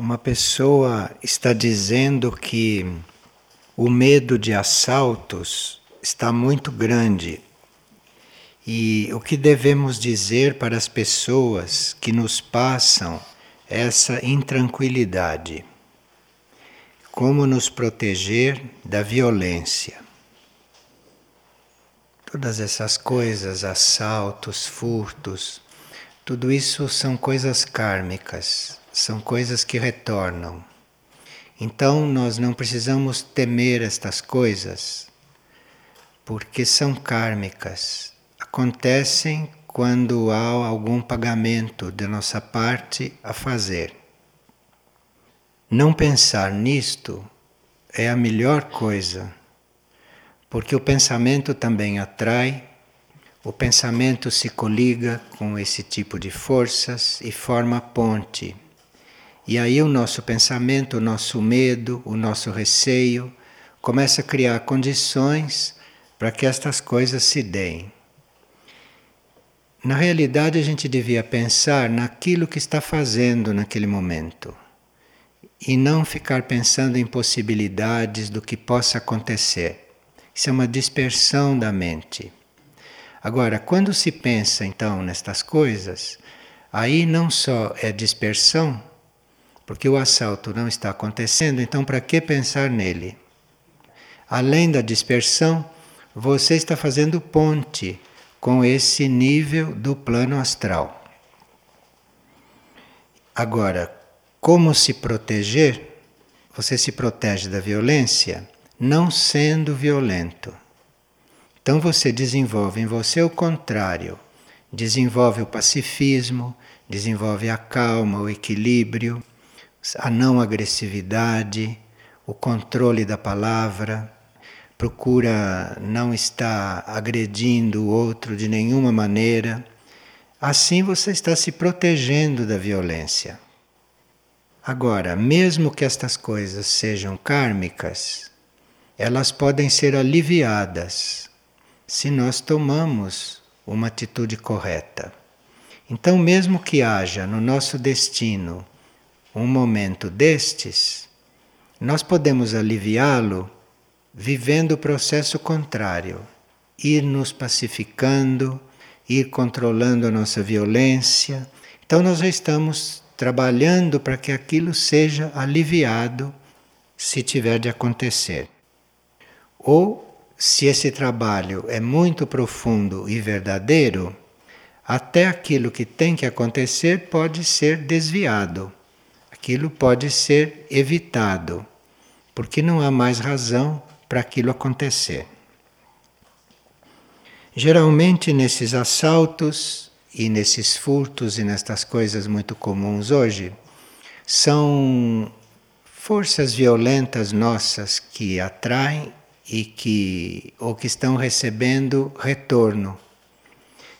Uma pessoa está dizendo que o medo de assaltos está muito grande. E o que devemos dizer para as pessoas que nos passam essa intranquilidade? Como nos proteger da violência? Todas essas coisas, assaltos, furtos, tudo isso são coisas kármicas, são coisas que retornam. Então nós não precisamos temer estas coisas, porque são kármicas. Acontecem quando há algum pagamento de nossa parte a fazer. Não pensar nisto é a melhor coisa, porque o pensamento também atrai o pensamento se coliga com esse tipo de forças e forma ponte. E aí o nosso pensamento, o nosso medo, o nosso receio começa a criar condições para que estas coisas se deem. Na realidade, a gente devia pensar naquilo que está fazendo naquele momento e não ficar pensando em possibilidades do que possa acontecer. Isso é uma dispersão da mente. Agora, quando se pensa então nestas coisas, aí não só é dispersão, porque o assalto não está acontecendo, então para que pensar nele? Além da dispersão, você está fazendo ponte com esse nível do plano astral. Agora, como se proteger? Você se protege da violência não sendo violento. Então você desenvolve em você o contrário, desenvolve o pacifismo, desenvolve a calma, o equilíbrio, a não agressividade, o controle da palavra, procura não estar agredindo o outro de nenhuma maneira. Assim você está se protegendo da violência. Agora, mesmo que estas coisas sejam kármicas, elas podem ser aliviadas se nós tomamos uma atitude correta. Então, mesmo que haja no nosso destino um momento destes, nós podemos aliviá-lo vivendo o processo contrário, ir nos pacificando, ir controlando a nossa violência. Então, nós já estamos trabalhando para que aquilo seja aliviado se tiver de acontecer. Ou se esse trabalho é muito profundo e verdadeiro, até aquilo que tem que acontecer pode ser desviado, aquilo pode ser evitado, porque não há mais razão para aquilo acontecer. Geralmente, nesses assaltos e nesses furtos e nestas coisas muito comuns hoje, são forças violentas nossas que atraem e que ou que estão recebendo retorno.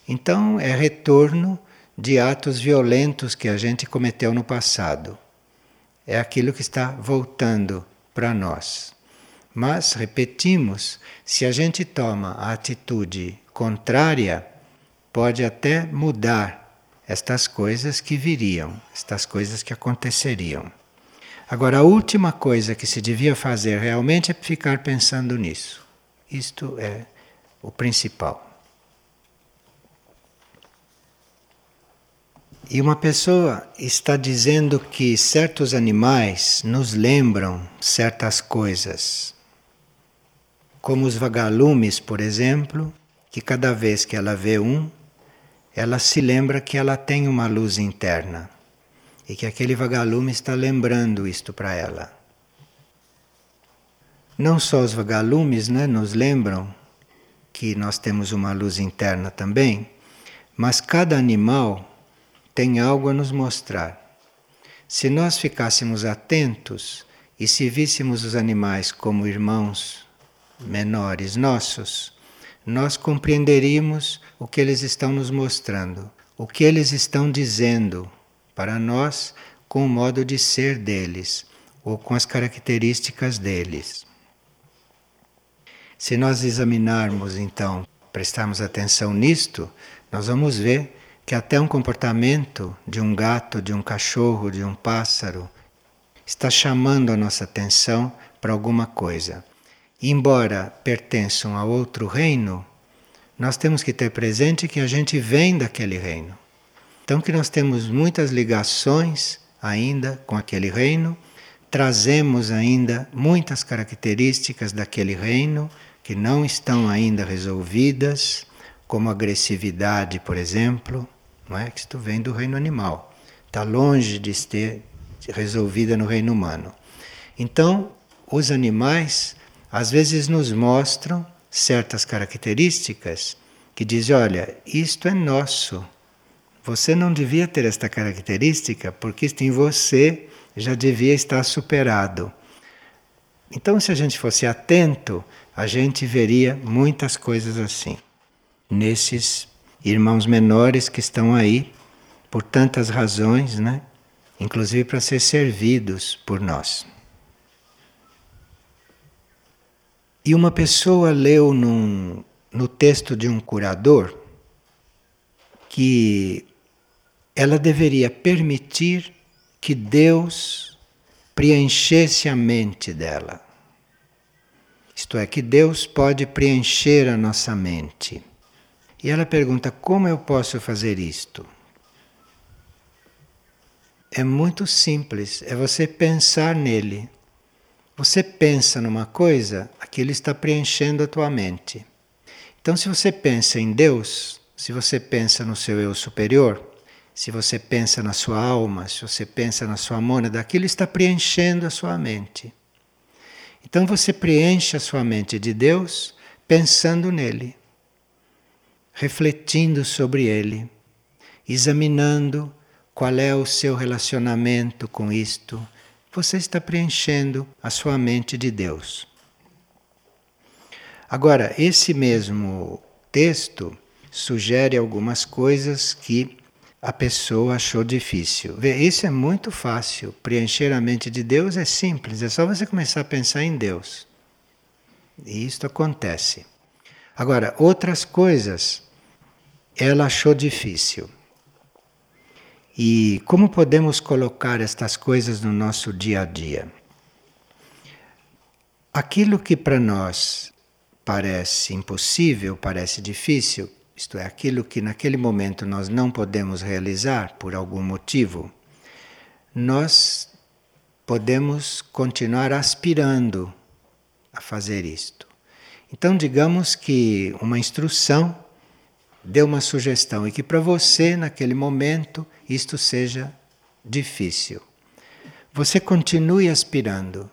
Então é retorno de atos violentos que a gente cometeu no passado. É aquilo que está voltando para nós. Mas repetimos, se a gente toma a atitude contrária, pode até mudar estas coisas que viriam, estas coisas que aconteceriam. Agora, a última coisa que se devia fazer realmente é ficar pensando nisso. Isto é o principal. E uma pessoa está dizendo que certos animais nos lembram certas coisas. Como os vagalumes, por exemplo, que cada vez que ela vê um, ela se lembra que ela tem uma luz interna e que aquele vagalume está lembrando isto para ela. Não só os vagalumes né, nos lembram que nós temos uma luz interna também, mas cada animal tem algo a nos mostrar. Se nós ficássemos atentos e se víssemos os animais como irmãos menores nossos, nós compreenderíamos o que eles estão nos mostrando, o que eles estão dizendo para nós com o modo de ser deles ou com as características deles. Se nós examinarmos então, prestarmos atenção nisto, nós vamos ver que até um comportamento de um gato, de um cachorro, de um pássaro está chamando a nossa atenção para alguma coisa. Embora pertençam a outro reino, nós temos que ter presente que a gente vem daquele reino. Então que nós temos muitas ligações ainda com aquele reino, trazemos ainda muitas características daquele reino que não estão ainda resolvidas, como agressividade, por exemplo, não é? Que isto vem do reino animal. Está longe de ser resolvida no reino humano. Então, os animais às vezes nos mostram certas características que dizem: olha, isto é nosso. Você não devia ter esta característica porque isto em você já devia estar superado. Então, se a gente fosse atento, a gente veria muitas coisas assim. Nesses irmãos menores que estão aí por tantas razões, né? Inclusive para ser servidos por nós. E uma pessoa leu num, no texto de um curador que ela deveria permitir que Deus preenchesse a mente dela. Isto é, que Deus pode preencher a nossa mente. E ela pergunta: como eu posso fazer isto? É muito simples, é você pensar nele. Você pensa numa coisa, aquilo está preenchendo a tua mente. Então, se você pensa em Deus, se você pensa no seu eu superior, se você pensa na sua alma, se você pensa na sua mônada, aquilo está preenchendo a sua mente. Então você preenche a sua mente de Deus pensando nele, refletindo sobre ele, examinando qual é o seu relacionamento com isto. Você está preenchendo a sua mente de Deus. Agora, esse mesmo texto sugere algumas coisas que a pessoa achou difícil. Vê, isso é muito fácil. Preencher a mente de Deus é simples, é só você começar a pensar em Deus. E isto acontece. Agora, outras coisas ela achou difícil. E como podemos colocar estas coisas no nosso dia a dia? Aquilo que para nós parece impossível, parece difícil, isto é, aquilo que naquele momento nós não podemos realizar por algum motivo, nós podemos continuar aspirando a fazer isto. Então, digamos que uma instrução deu uma sugestão e que para você, naquele momento, isto seja difícil. Você continue aspirando,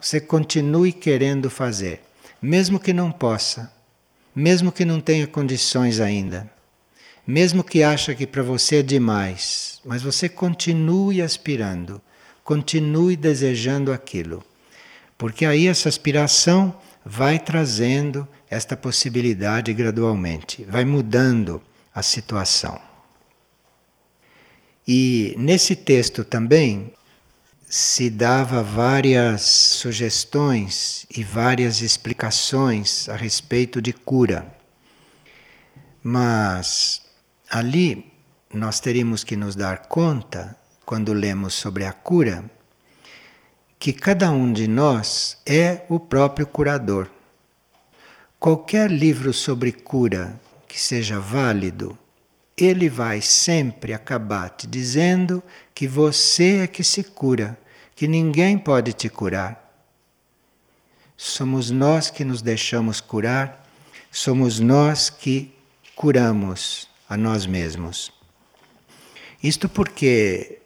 você continue querendo fazer. Mesmo que não possa, mesmo que não tenha condições ainda, mesmo que acha que para você é demais, mas você continue aspirando, continue desejando aquilo. Porque aí essa aspiração vai trazendo esta possibilidade gradualmente, vai mudando a situação. E nesse texto também se dava várias sugestões e várias explicações a respeito de cura. Mas ali nós teríamos que nos dar conta, quando lemos sobre a cura, que cada um de nós é o próprio curador. Qualquer livro sobre cura que seja válido, ele vai sempre acabar te dizendo que você é que se cura, que ninguém pode te curar. Somos nós que nos deixamos curar, somos nós que curamos a nós mesmos. Isto porque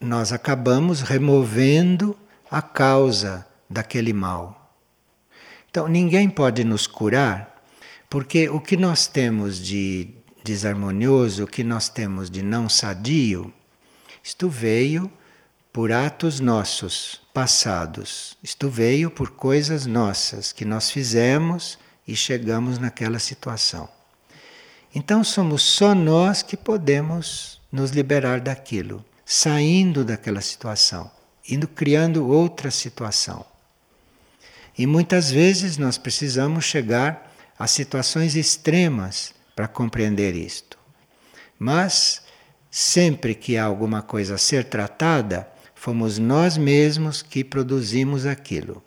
nós acabamos removendo a causa daquele mal. Então, ninguém pode nos curar, porque o que nós temos de desarmonioso, o que nós temos de não sadio, isto veio por atos nossos passados. Isto veio por coisas nossas que nós fizemos e chegamos naquela situação. Então somos só nós que podemos nos liberar daquilo, saindo daquela situação, indo criando outra situação. E muitas vezes nós precisamos chegar a situações extremas para compreender isto. Mas sempre que há alguma coisa a ser tratada, fomos nós mesmos que produzimos aquilo.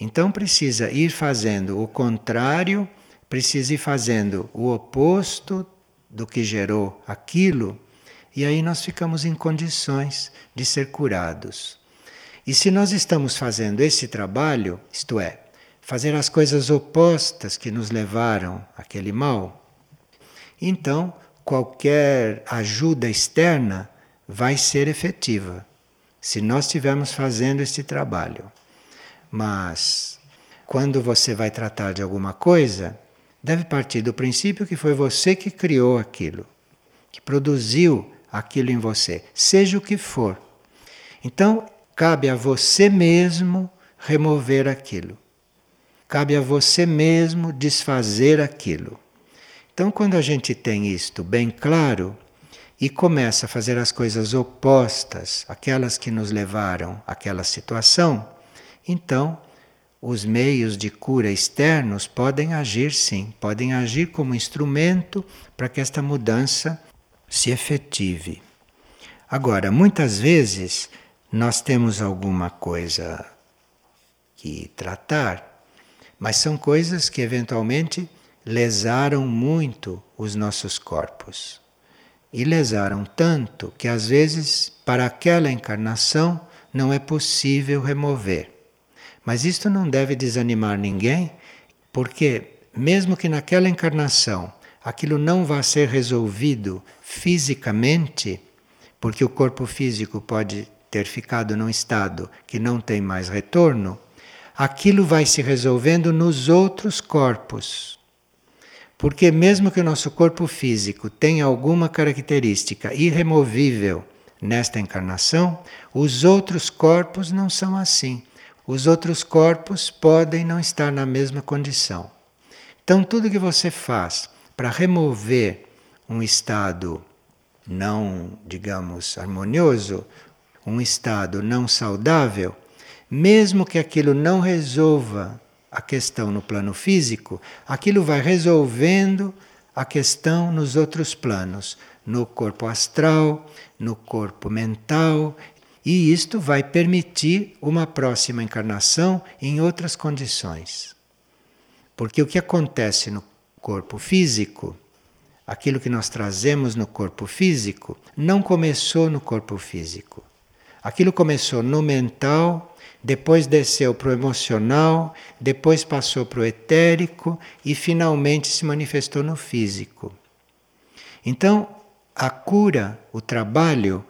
Então precisa ir fazendo o contrário, precisa ir fazendo o oposto do que gerou aquilo, e aí nós ficamos em condições de ser curados. E se nós estamos fazendo esse trabalho, isto é, fazer as coisas opostas que nos levaram àquele mal, então qualquer ajuda externa vai ser efetiva se nós estivermos fazendo esse trabalho. Mas quando você vai tratar de alguma coisa, deve partir do princípio que foi você que criou aquilo, que produziu aquilo em você, seja o que for. Então, cabe a você mesmo remover aquilo. Cabe a você mesmo desfazer aquilo. Então, quando a gente tem isto bem claro e começa a fazer as coisas opostas àquelas que nos levaram àquela situação, então os meios de cura externos podem agir sim, podem agir como instrumento para que esta mudança se efetive. Agora, muitas vezes nós temos alguma coisa que tratar, mas são coisas que eventualmente lesaram muito os nossos corpos. E lesaram tanto que às vezes para aquela encarnação não é possível remover. Mas isto não deve desanimar ninguém, porque mesmo que naquela encarnação aquilo não vá ser resolvido fisicamente, porque o corpo físico pode ter ficado num estado que não tem mais retorno, aquilo vai se resolvendo nos outros corpos. Porque, mesmo que o nosso corpo físico tenha alguma característica irremovível nesta encarnação, os outros corpos não são assim. Os outros corpos podem não estar na mesma condição. Então, tudo que você faz para remover um estado não, digamos, harmonioso, um estado não saudável, mesmo que aquilo não resolva a questão no plano físico, aquilo vai resolvendo a questão nos outros planos, no corpo astral, no corpo mental, e isto vai permitir uma próxima encarnação em outras condições. Porque o que acontece no corpo físico, aquilo que nós trazemos no corpo físico, não começou no corpo físico. Aquilo começou no mental, depois desceu para o emocional, depois passou para o etérico e finalmente se manifestou no físico. Então, a cura, o trabalho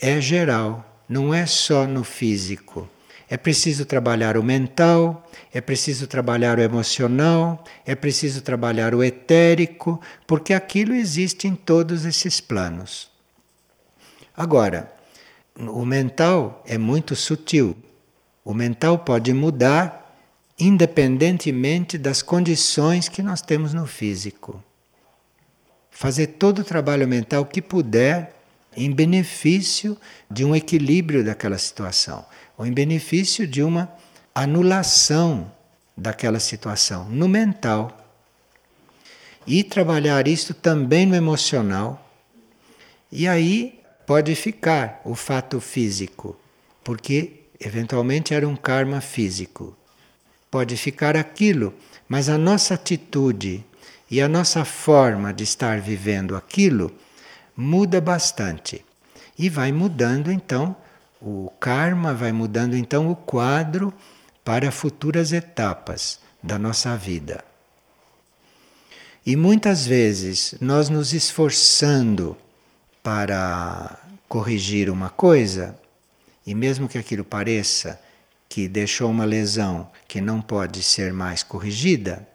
é geral, não é só no físico. É preciso trabalhar o mental, é preciso trabalhar o emocional, é preciso trabalhar o etérico, porque aquilo existe em todos esses planos. Agora, o mental é muito sutil, o mental pode mudar independentemente das condições que nós temos no físico. Fazer todo o trabalho mental que puder em benefício de um equilíbrio daquela situação, ou em benefício de uma anulação daquela situação no mental. E trabalhar isto também no emocional. E aí pode ficar o fato físico, porque eventualmente era um karma físico. Pode ficar aquilo, mas a nossa atitude e a nossa forma de estar vivendo aquilo muda bastante. E vai mudando então o karma, vai mudando então o quadro para futuras etapas da nossa vida. E muitas vezes nós nos esforçando para corrigir uma coisa, e mesmo que aquilo pareça que deixou uma lesão que não pode ser mais corrigida,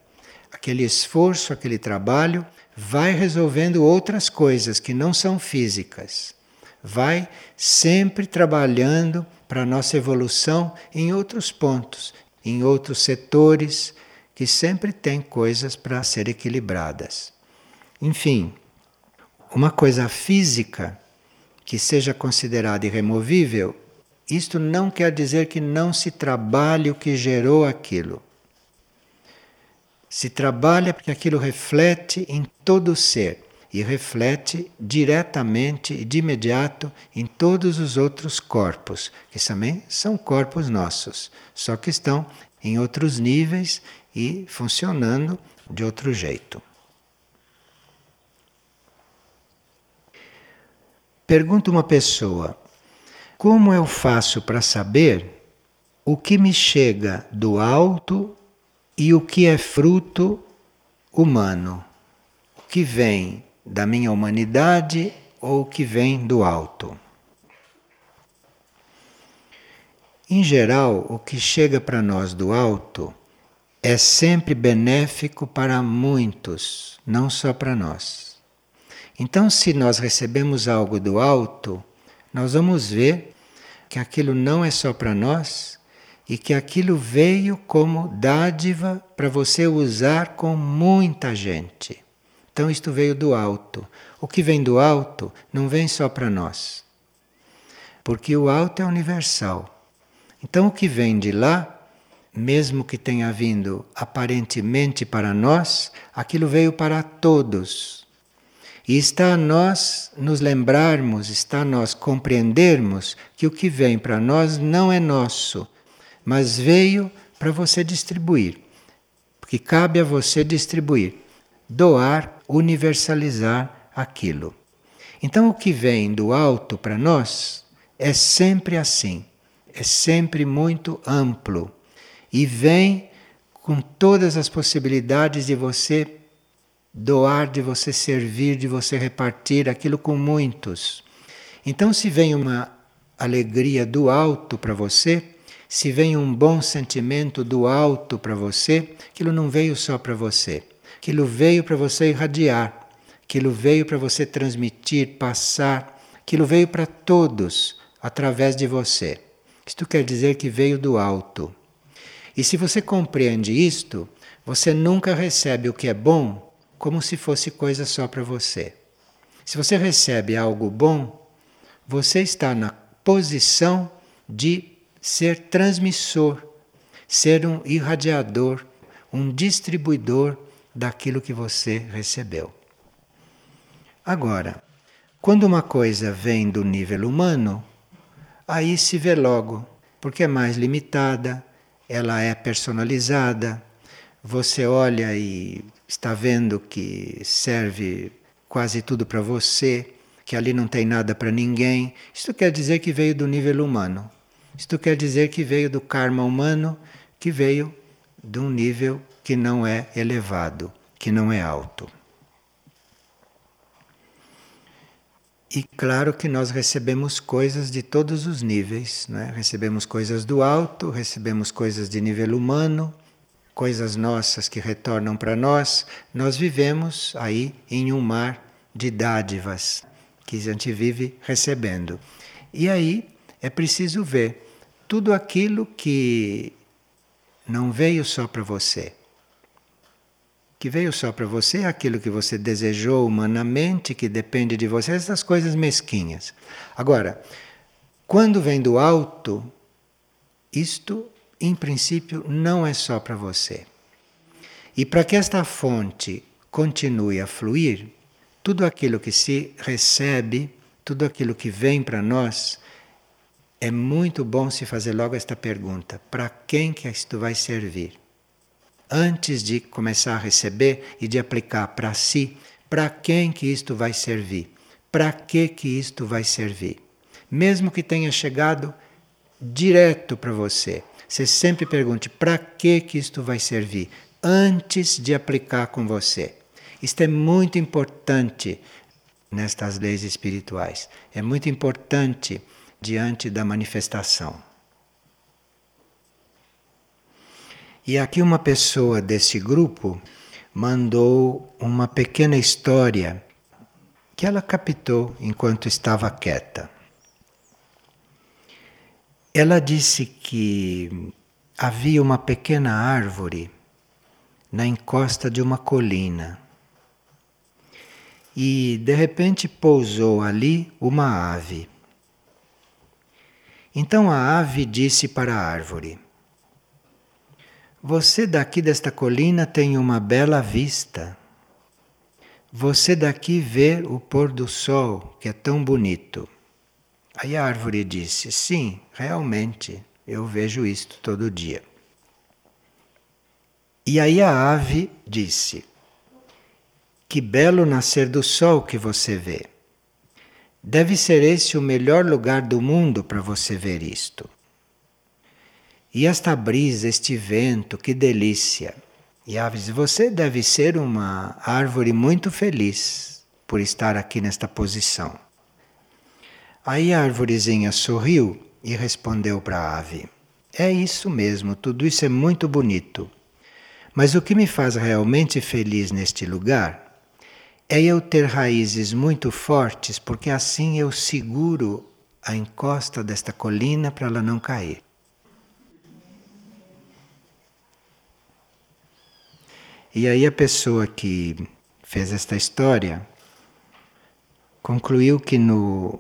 aquele esforço, aquele trabalho vai resolvendo outras coisas que não são físicas. Vai sempre trabalhando para a nossa evolução em outros pontos, em outros setores, que sempre tem coisas para ser equilibradas. Enfim, uma coisa física que seja considerada irremovível isto não quer dizer que não se trabalhe o que gerou aquilo. Se trabalha porque aquilo reflete em todo o ser. e reflete diretamente e de imediato em todos os outros corpos, que também são corpos nossos, só que estão em outros níveis e funcionando de outro jeito. Pergunta uma pessoa: como eu faço para saber o que me chega do alto e o que é fruto humano? O que vem da minha humanidade ou o que vem do alto? Em geral, o que chega para nós do alto é sempre benéfico para muitos, não só para nós. Então, se nós recebemos algo do alto, nós vamos ver que aquilo não é só para nós e que aquilo veio como dádiva para você usar com muita gente. Então, isto veio do alto. O que vem do alto não vem só para nós, porque o alto é universal. Então, o que vem de lá, mesmo que tenha vindo aparentemente para nós, aquilo veio para todos. E está a nós nos lembrarmos, está a nós compreendermos que o que vem para nós não é nosso, mas veio para você distribuir. Porque cabe a você distribuir, doar, universalizar aquilo. Então o que vem do alto para nós é sempre assim, é sempre muito amplo e vem com todas as possibilidades de você doar, de você servir, de você repartir aquilo com muitos. Então, se vem uma alegria do alto para você, se vem um bom sentimento do alto para você, aquilo não veio só para você, aquilo veio para você irradiar, aquilo veio para você transmitir, passar, aquilo veio para todos através de você. Isto quer dizer que veio do alto. E se você compreende isto, você nunca recebe o que é bom como se fosse coisa só para você. Se você recebe algo bom, você está na posição de ser transmissor, ser um irradiador, um distribuidor daquilo que você recebeu. Agora, quando uma coisa vem do nível humano, aí se vê logo, porque é mais limitada, ela é personalizada. Você olha e está vendo que serve quase tudo para você, que ali não tem nada para ninguém. Isto quer dizer que veio do nível humano. Isto quer dizer que veio do karma humano, que veio de um nível que não é elevado, que não é alto. E claro que nós recebemos coisas de todos os níveis, né? recebemos coisas do alto, recebemos coisas de nível humano, coisas nossas que retornam para nós, nós vivemos aí em um mar de dádivas que a gente vive recebendo. E aí é preciso ver tudo aquilo que não veio só para você. Que veio só para você é aquilo que você desejou humanamente, que depende de você, essas coisas mesquinhas. Agora, quando vem do alto, isto em princípio, não é só para você. E para que esta fonte continue a fluir, tudo aquilo que se recebe, tudo aquilo que vem para nós, é muito bom se fazer logo esta pergunta: para quem que isto vai servir? Antes de começar a receber e de aplicar para si, para quem que isto vai servir? Para que que isto vai servir? Mesmo que tenha chegado direto para você, você sempre pergunte para que que isto vai servir antes de aplicar com você. Isto é muito importante nestas leis espirituais. É muito importante diante da manifestação. E aqui uma pessoa desse grupo mandou uma pequena história que ela captou enquanto estava quieta. Ela disse que havia uma pequena árvore na encosta de uma colina. E de repente pousou ali uma ave. Então a ave disse para a árvore: Você daqui desta colina tem uma bela vista. você daqui vê o pôr do sol, que é tão bonito. Aí a árvore disse: Sim, realmente, eu vejo isto todo dia. E aí a ave disse: Que belo nascer do sol que você vê. Deve ser esse o melhor lugar do mundo para você ver isto. E esta brisa, este vento, que delícia. E a ave diz: Você deve ser uma árvore muito feliz por estar aqui nesta posição. Aí a árvorezinha sorriu e respondeu para a ave: É isso mesmo, tudo isso é muito bonito. Mas o que me faz realmente feliz neste lugar é eu ter raízes muito fortes, porque assim eu seguro a encosta desta colina para ela não cair. E aí a pessoa que fez esta história concluiu que no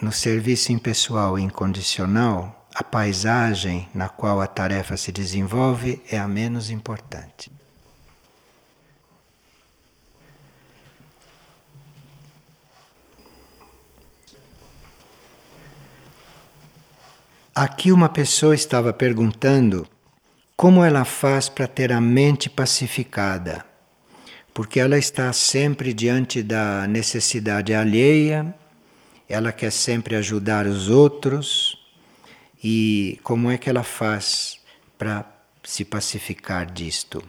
no serviço impessoal incondicional, a paisagem na qual a tarefa se desenvolve é a menos importante. Aqui uma pessoa estava perguntando como ela faz para ter a mente pacificada, porque ela está sempre diante da necessidade alheia ela quer sempre ajudar os outros e como é que ela faz para se pacificar disto?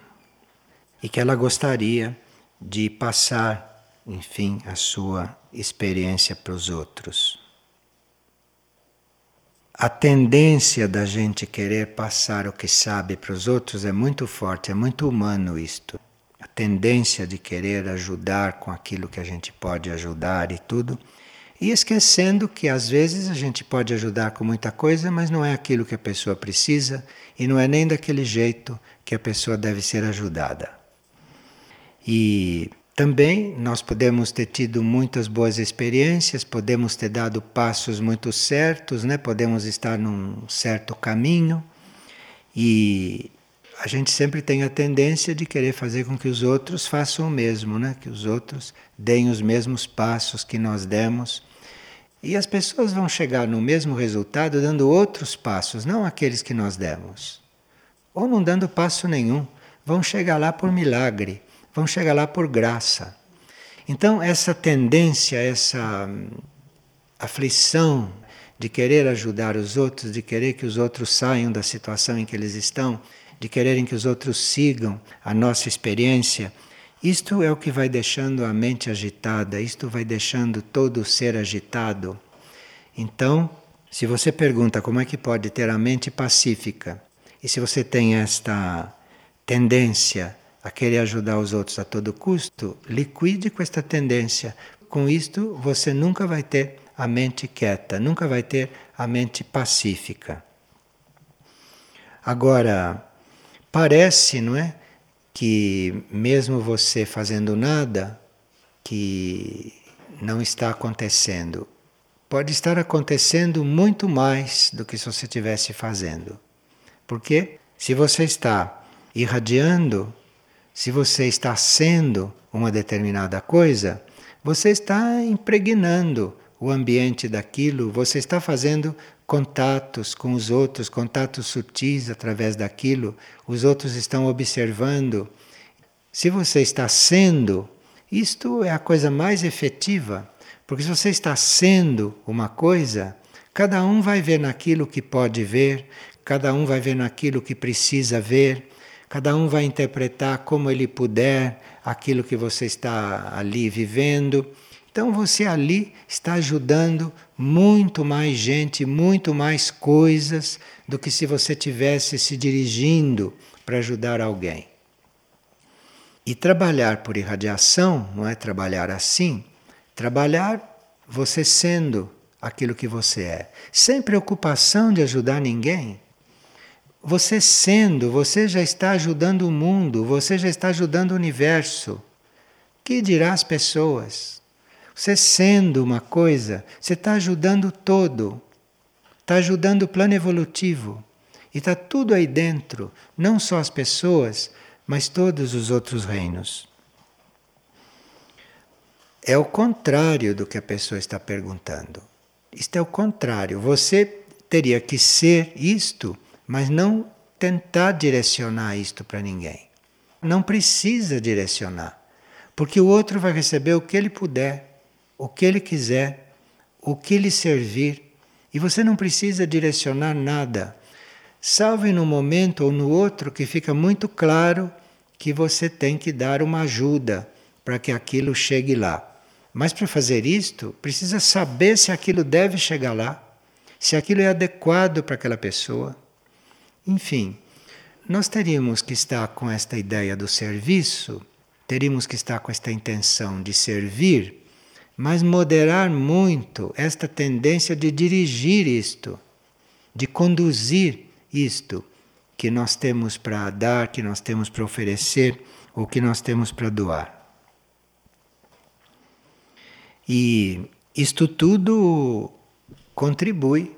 E que ela gostaria de passar, enfim, a sua experiência para os outros. A tendência da gente querer passar o que sabe para os outros é muito forte, é muito humano isto. A tendência de querer ajudar com aquilo que a gente pode ajudar e tudo e esquecendo que às vezes a gente pode ajudar com muita coisa, mas não é aquilo que a pessoa precisa e não é nem daquele jeito que a pessoa deve ser ajudada. E também nós podemos ter tido muitas boas experiências, podemos ter dado passos muito certos, né? podemos estar num certo caminho e a gente sempre tem a tendência de querer fazer com que os outros façam o mesmo, né? que os outros deem os mesmos passos que nós demos e as pessoas vão chegar no mesmo resultado dando outros passos, não aqueles que nós demos. Ou não dando passo nenhum. Vão chegar lá por milagre, vão chegar lá por graça. Então, essa tendência, essa hum, aflição de querer ajudar os outros, de querer que os outros saiam da situação em que eles estão, de quererem que os outros sigam a nossa experiência, isto é o que vai deixando a mente agitada, isto vai deixando todo o ser agitado. Então, se você pergunta como é que pode ter a mente pacífica, e se você tem esta tendência a querer ajudar os outros a todo custo, liquide com esta tendência. Com isto, você nunca vai ter a mente quieta, nunca vai ter a mente pacífica. Agora, parece, não é? Que mesmo você fazendo nada que não está acontecendo, pode estar acontecendo muito mais do que se você estivesse fazendo. Porque se você está irradiando, se você está sendo uma determinada coisa, você está impregnando o ambiente daquilo, você está fazendo contatos com os outros, contatos sutis através daquilo, os outros estão observando. Se você está sendo, isto é a coisa mais efetiva, porque se você está sendo uma coisa, cada um vai ver naquilo que pode ver, cada um vai ver naquilo que precisa ver, cada um vai interpretar como ele puder aquilo que você está ali vivendo. Então você ali está ajudando muito mais gente, muito mais coisas do que se você tivesse se dirigindo para ajudar alguém. E trabalhar por irradiação não é trabalhar assim, trabalhar você sendo aquilo que você é, sem preocupação de ajudar ninguém. Você sendo, você já está ajudando o mundo, você já está ajudando o universo. Que dirá as pessoas? Você sendo uma coisa, você está ajudando todo, está ajudando o plano evolutivo. E está tudo aí dentro, não só as pessoas, mas todos os outros reinos. é o contrário do que a pessoa está perguntando. Isto é o contrário. Você teria que ser isto, mas não tentar direcionar isto para ninguém. Não precisa direcionar, porque o outro vai receber o que ele puder, o que ele quiser, o que lhe servir, e você não precisa direcionar nada. Salve no momento ou no outro que fica muito claro que você tem que dar uma ajuda para que aquilo chegue lá. Mas para fazer isto, precisa saber se aquilo deve chegar lá, se aquilo é adequado para aquela pessoa. Enfim, nós teríamos que estar com esta ideia do serviço, teríamos que estar com esta intenção de servir, mas moderar muito esta tendência de dirigir isto, de conduzir isto que nós temos para dar, que nós temos para oferecer ou que nós temos para doar. E isto tudo contribui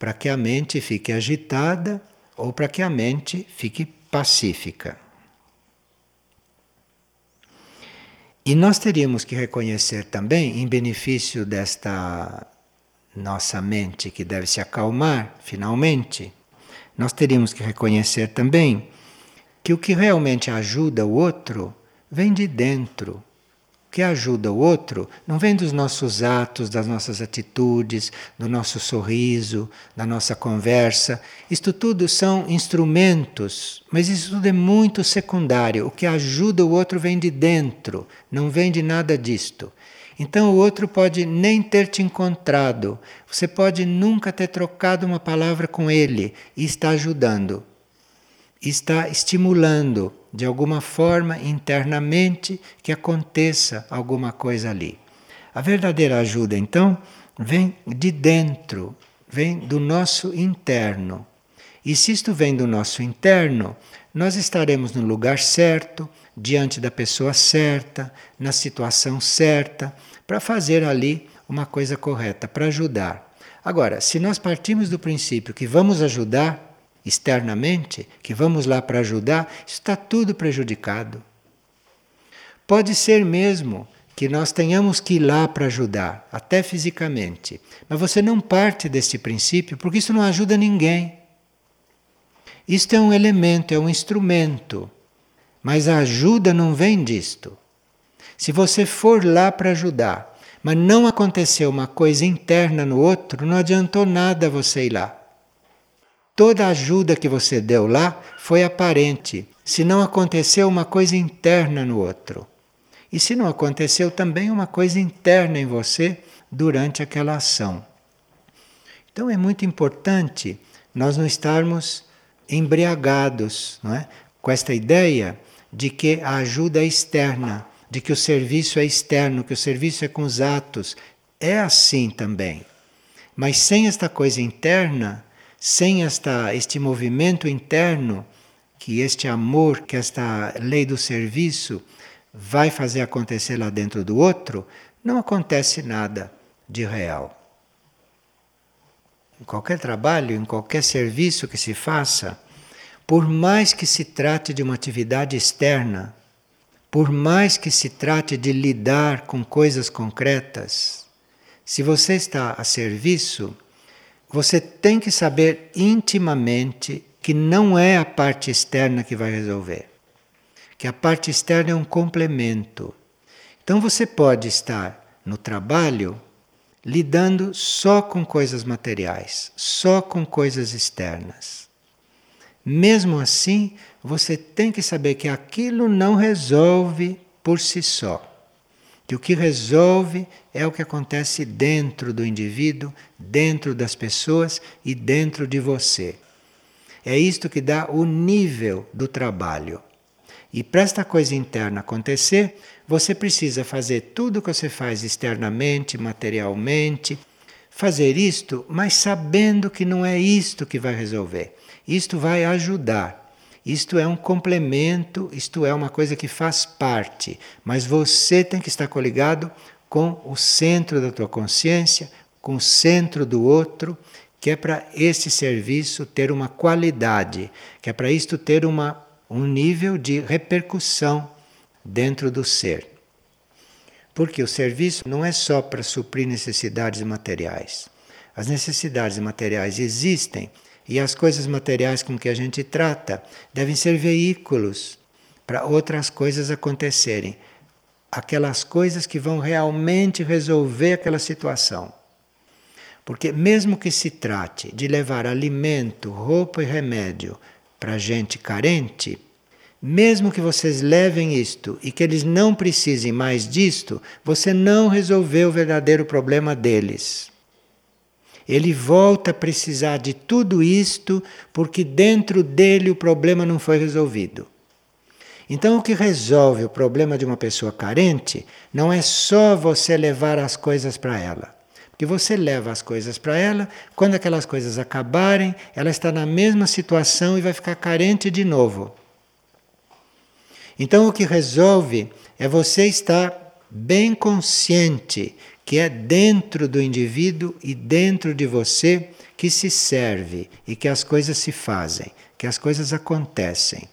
para que a mente fique agitada ou para que a mente fique pacífica. E nós teríamos que reconhecer também, em benefício desta nossa mente que deve se acalmar finalmente, nós teríamos que reconhecer também que o que realmente ajuda o outro vem de dentro, que ajuda o outro não vem dos nossos atos, das nossas atitudes, do nosso sorriso, da nossa conversa. Isto tudo são instrumentos, mas isso tudo é muito secundário. O que ajuda o outro vem de dentro, não vem de nada disto. Então o outro pode nem ter te encontrado, você pode nunca ter trocado uma palavra com ele e está ajudando, está estimulando de alguma forma internamente que aconteça alguma coisa ali. A verdadeira ajuda, então, vem de dentro, vem do nosso interno. E se isto vem do nosso interno, nós estaremos no lugar certo, diante da pessoa certa, na situação certa, para fazer ali uma coisa correta, para ajudar. Agora, se nós partimos do princípio que vamos ajudar, externamente, que vamos lá para ajudar, está tudo prejudicado. Pode ser mesmo que nós tenhamos que ir lá para ajudar, até fisicamente, mas você não parte desse princípio porque isso não ajuda ninguém. Isto é um elemento, é um instrumento, mas a ajuda não vem disto. Se você for lá para ajudar, mas não aconteceu uma coisa interna no outro, não adiantou nada você ir lá. Toda a ajuda que você deu lá foi aparente, se não aconteceu uma coisa interna no outro. E se não aconteceu também uma coisa interna em você durante aquela ação. Então é muito importante nós não estarmos embriagados não é? com esta ideia de que a ajuda é externa, de que o serviço é externo, que o serviço é com os atos. É assim também. Mas sem esta coisa interna, sem esta, este movimento interno, que este amor, que esta lei do serviço vai fazer acontecer lá dentro do outro, não acontece nada de real. Em qualquer trabalho, em qualquer serviço que se faça, por mais que se trate de uma atividade externa, por mais que se trate de lidar com coisas concretas, se você está a serviço, você tem que saber intimamente que não é a parte externa que vai resolver. Que a parte externa é um complemento. Então você pode estar no trabalho lidando só com coisas materiais, só com coisas externas. Mesmo assim, você tem que saber que aquilo não resolve por si só que o que resolve é o que acontece dentro do indivíduo, dentro das pessoas e dentro de você. É isto que dá o nível do trabalho. E para esta coisa interna acontecer, você precisa fazer tudo o que você faz externamente, materialmente, fazer isto, mas sabendo que não é isto que vai resolver. Isto vai ajudar. Isto é um complemento, isto é uma coisa que faz parte, mas você tem que estar coligado com o centro da tua consciência, com o centro do outro, que é para esse serviço ter uma qualidade, que é para isto ter uma, um nível de repercussão dentro do ser. Porque o serviço não é só para suprir necessidades materiais. As necessidades materiais existem e as coisas materiais com que a gente trata devem ser veículos para outras coisas acontecerem. Aquelas coisas que vão realmente resolver aquela situação. Porque, mesmo que se trate de levar alimento, roupa e remédio para gente carente, mesmo que vocês levem isto e que eles não precisem mais disto, você não resolveu o verdadeiro problema deles. Ele volta a precisar de tudo isto porque dentro dele o problema não foi resolvido. Então, o que resolve o problema de uma pessoa carente não é só você levar as coisas para ela. Porque você leva as coisas para ela, quando aquelas coisas acabarem, ela está na mesma situação e vai ficar carente de novo. Então o que resolve é você estar bem consciente que é dentro do indivíduo e dentro de você que se serve e que as coisas se fazem, que as coisas acontecem.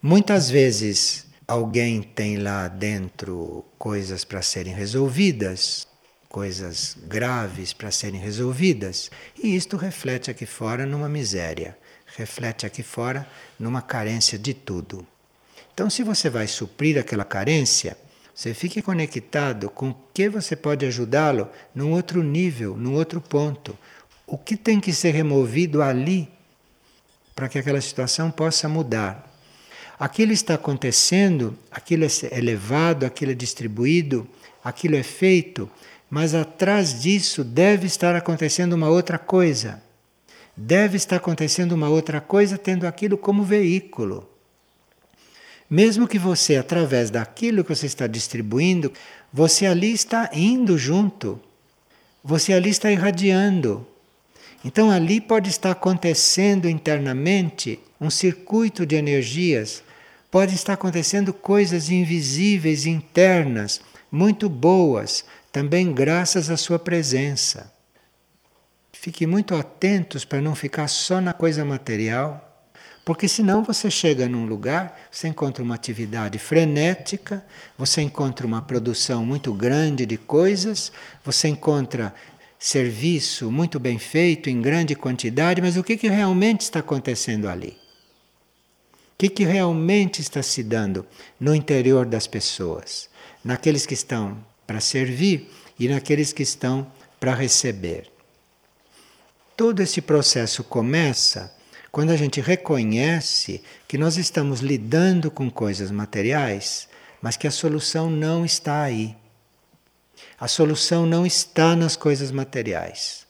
Muitas vezes alguém tem lá dentro coisas para serem resolvidas, coisas graves para serem resolvidas, e isto reflete aqui fora numa miséria, reflete aqui fora numa carência de tudo. Então, se você vai suprir aquela carência, você fique conectado com o que você pode ajudá-lo num outro nível, num outro ponto. O que tem que ser removido ali para que aquela situação possa mudar. Aquilo está acontecendo, aquilo é elevado, aquilo é distribuído, aquilo é feito mas atrás disso deve estar acontecendo uma outra coisa. Deve estar acontecendo uma outra coisa tendo aquilo como veículo. Mesmo que você, através daquilo que você está distribuindo, você ali está indo junto. Você ali está irradiando. Então ali pode estar acontecendo internamente um circuito de energias, pode estar acontecendo coisas invisíveis internas, muito boas, também graças à sua presença. Fique muito atentos para não ficar só na coisa material, porque senão você chega num lugar, você encontra uma atividade frenética, você encontra uma produção muito grande de coisas, você encontra serviço muito bem feito em grande quantidade, mas o que, que realmente está acontecendo ali? O que, que realmente está se dando no interior das pessoas? Naqueles que estão para servir e naqueles que estão para receber. Todo esse processo começa quando a gente reconhece que nós estamos lidando com coisas materiais, mas que a solução não está aí. A solução não está nas coisas materiais.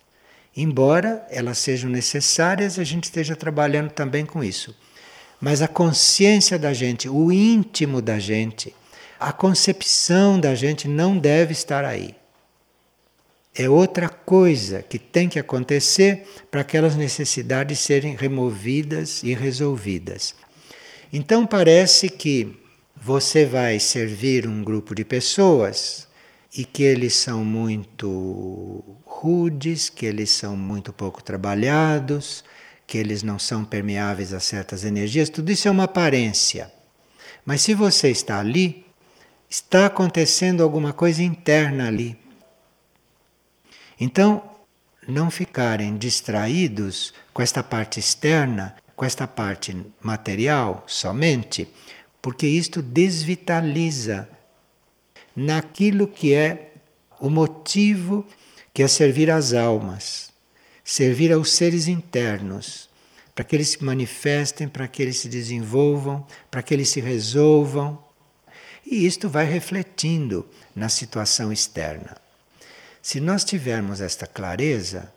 Embora elas sejam necessárias, a gente esteja trabalhando também com isso. Mas a consciência da gente, o íntimo da gente, a concepção da gente não deve estar aí. É outra coisa que tem que acontecer para aquelas necessidades serem removidas e resolvidas. Então parece que você vai servir um grupo de pessoas e que eles são muito rudes, que eles são muito pouco trabalhados, que eles não são permeáveis a certas energias, tudo isso é uma aparência. Mas se você está ali, Está acontecendo alguma coisa interna ali. Então, não ficarem distraídos com esta parte externa, com esta parte material somente, porque isto desvitaliza naquilo que é o motivo que é servir às almas, servir aos seres internos, para que eles se manifestem, para que eles se desenvolvam, para que eles se resolvam, e isto vai refletindo na situação externa. Se nós tivermos esta clareza,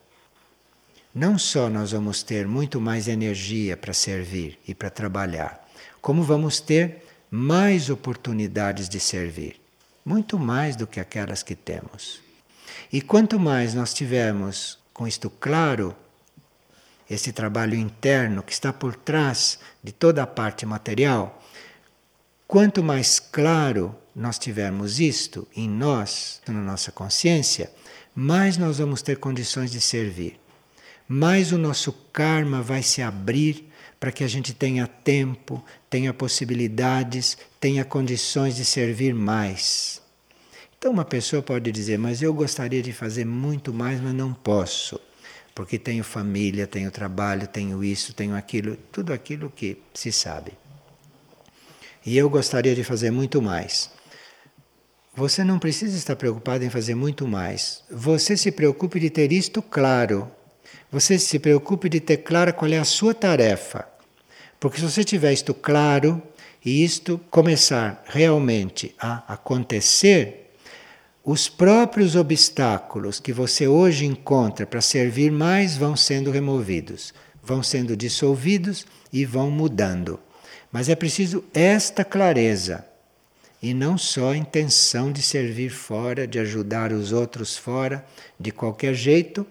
não só nós vamos ter muito mais energia para servir e para trabalhar, como vamos ter mais oportunidades de servir, muito mais do que aquelas que temos. E quanto mais nós tivermos com isto claro, esse trabalho interno que está por trás de toda a parte material, Quanto mais claro nós tivermos isto em nós, na nossa consciência, mais nós vamos ter condições de servir. Mais o nosso karma vai se abrir para que a gente tenha tempo, tenha possibilidades, tenha condições de servir mais. Então, uma pessoa pode dizer, mas eu gostaria de fazer muito mais, mas não posso, porque tenho família, tenho trabalho, tenho isso, tenho aquilo, tudo aquilo que se sabe. E eu gostaria de fazer muito mais. Você não precisa estar preocupado em fazer muito mais. Você se preocupe de ter isto claro. Você se preocupe de ter claro qual é a sua tarefa. Porque se você tiver isto claro e isto começar realmente a acontecer, os próprios obstáculos que você hoje encontra para servir mais vão sendo removidos, vão sendo dissolvidos e vão mudando. Mas é preciso esta clareza e não só a intenção de servir fora, de ajudar os outros fora, de qualquer jeito,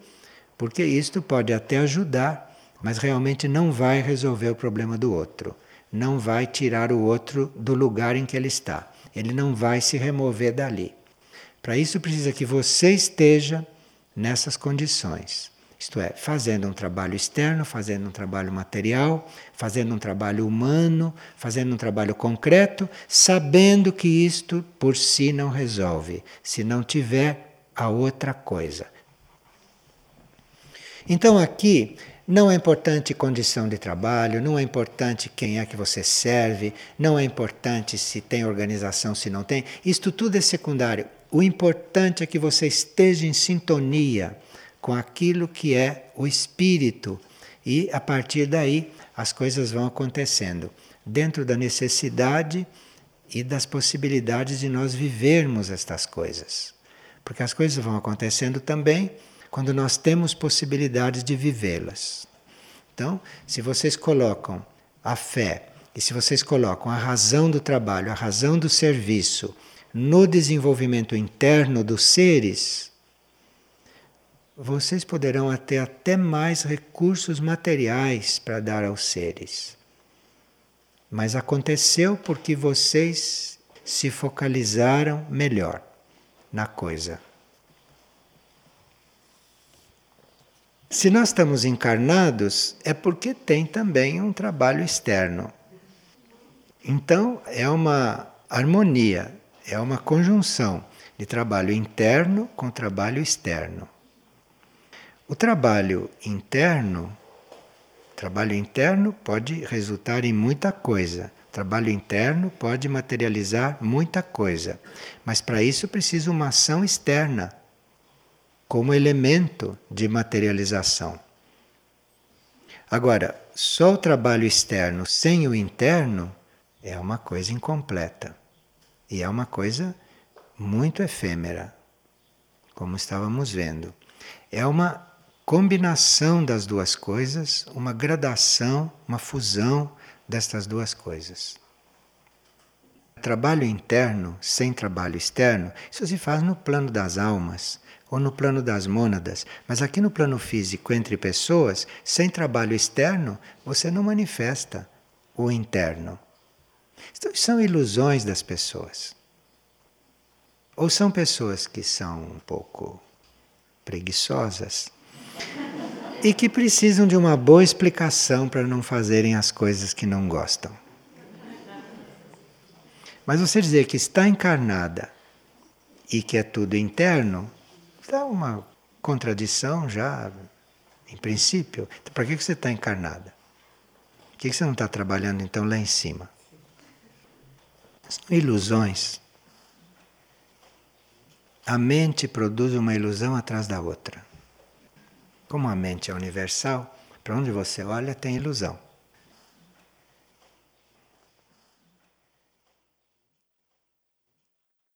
porque isto pode até ajudar, mas realmente não vai resolver o problema do outro, não vai tirar o outro do lugar em que ele está, ele não vai se remover dali. Para isso precisa que você esteja nessas condições. Isto é, fazendo um trabalho externo, fazendo um trabalho material, fazendo um trabalho humano, fazendo um trabalho concreto, sabendo que isto por si não resolve, se não tiver a outra coisa. Então aqui não é importante condição de trabalho, não é importante quem é que você serve, não é importante se tem organização, se não tem. Isto tudo é secundário. O importante é que você esteja em sintonia com aquilo que é o espírito e a partir daí as coisas vão acontecendo dentro da necessidade e das possibilidades de nós vivermos estas coisas. Porque as coisas vão acontecendo também quando nós temos possibilidades de vivê-las. Então, se vocês colocam a fé e se vocês colocam a razão do trabalho, a razão do serviço no desenvolvimento interno dos seres, vocês poderão ter até mais recursos materiais para dar aos seres. Mas aconteceu porque vocês se focalizaram melhor na coisa. Se nós estamos encarnados, é porque tem também um trabalho externo. Então, é uma harmonia é uma conjunção de trabalho interno com trabalho externo. O trabalho interno, trabalho interno pode resultar em muita coisa. O trabalho interno pode materializar muita coisa, mas para isso precisa uma ação externa como elemento de materialização. Agora, só o trabalho externo sem o interno é uma coisa incompleta. E é uma coisa muito efêmera, como estávamos vendo. É uma combinação das duas coisas, uma gradação, uma fusão destas duas coisas. Trabalho interno sem trabalho externo, isso se faz no plano das almas ou no plano das mônadas, mas aqui no plano físico entre pessoas, sem trabalho externo, você não manifesta o interno. Então, são ilusões das pessoas. Ou são pessoas que são um pouco preguiçosas e que precisam de uma boa explicação para não fazerem as coisas que não gostam. Mas você dizer que está encarnada e que é tudo interno, dá uma contradição já, em princípio. Então, para que você está encarnada? Por que você não está trabalhando então lá em cima? São ilusões. A mente produz uma ilusão atrás da outra. Como a mente é universal, para onde você olha tem ilusão.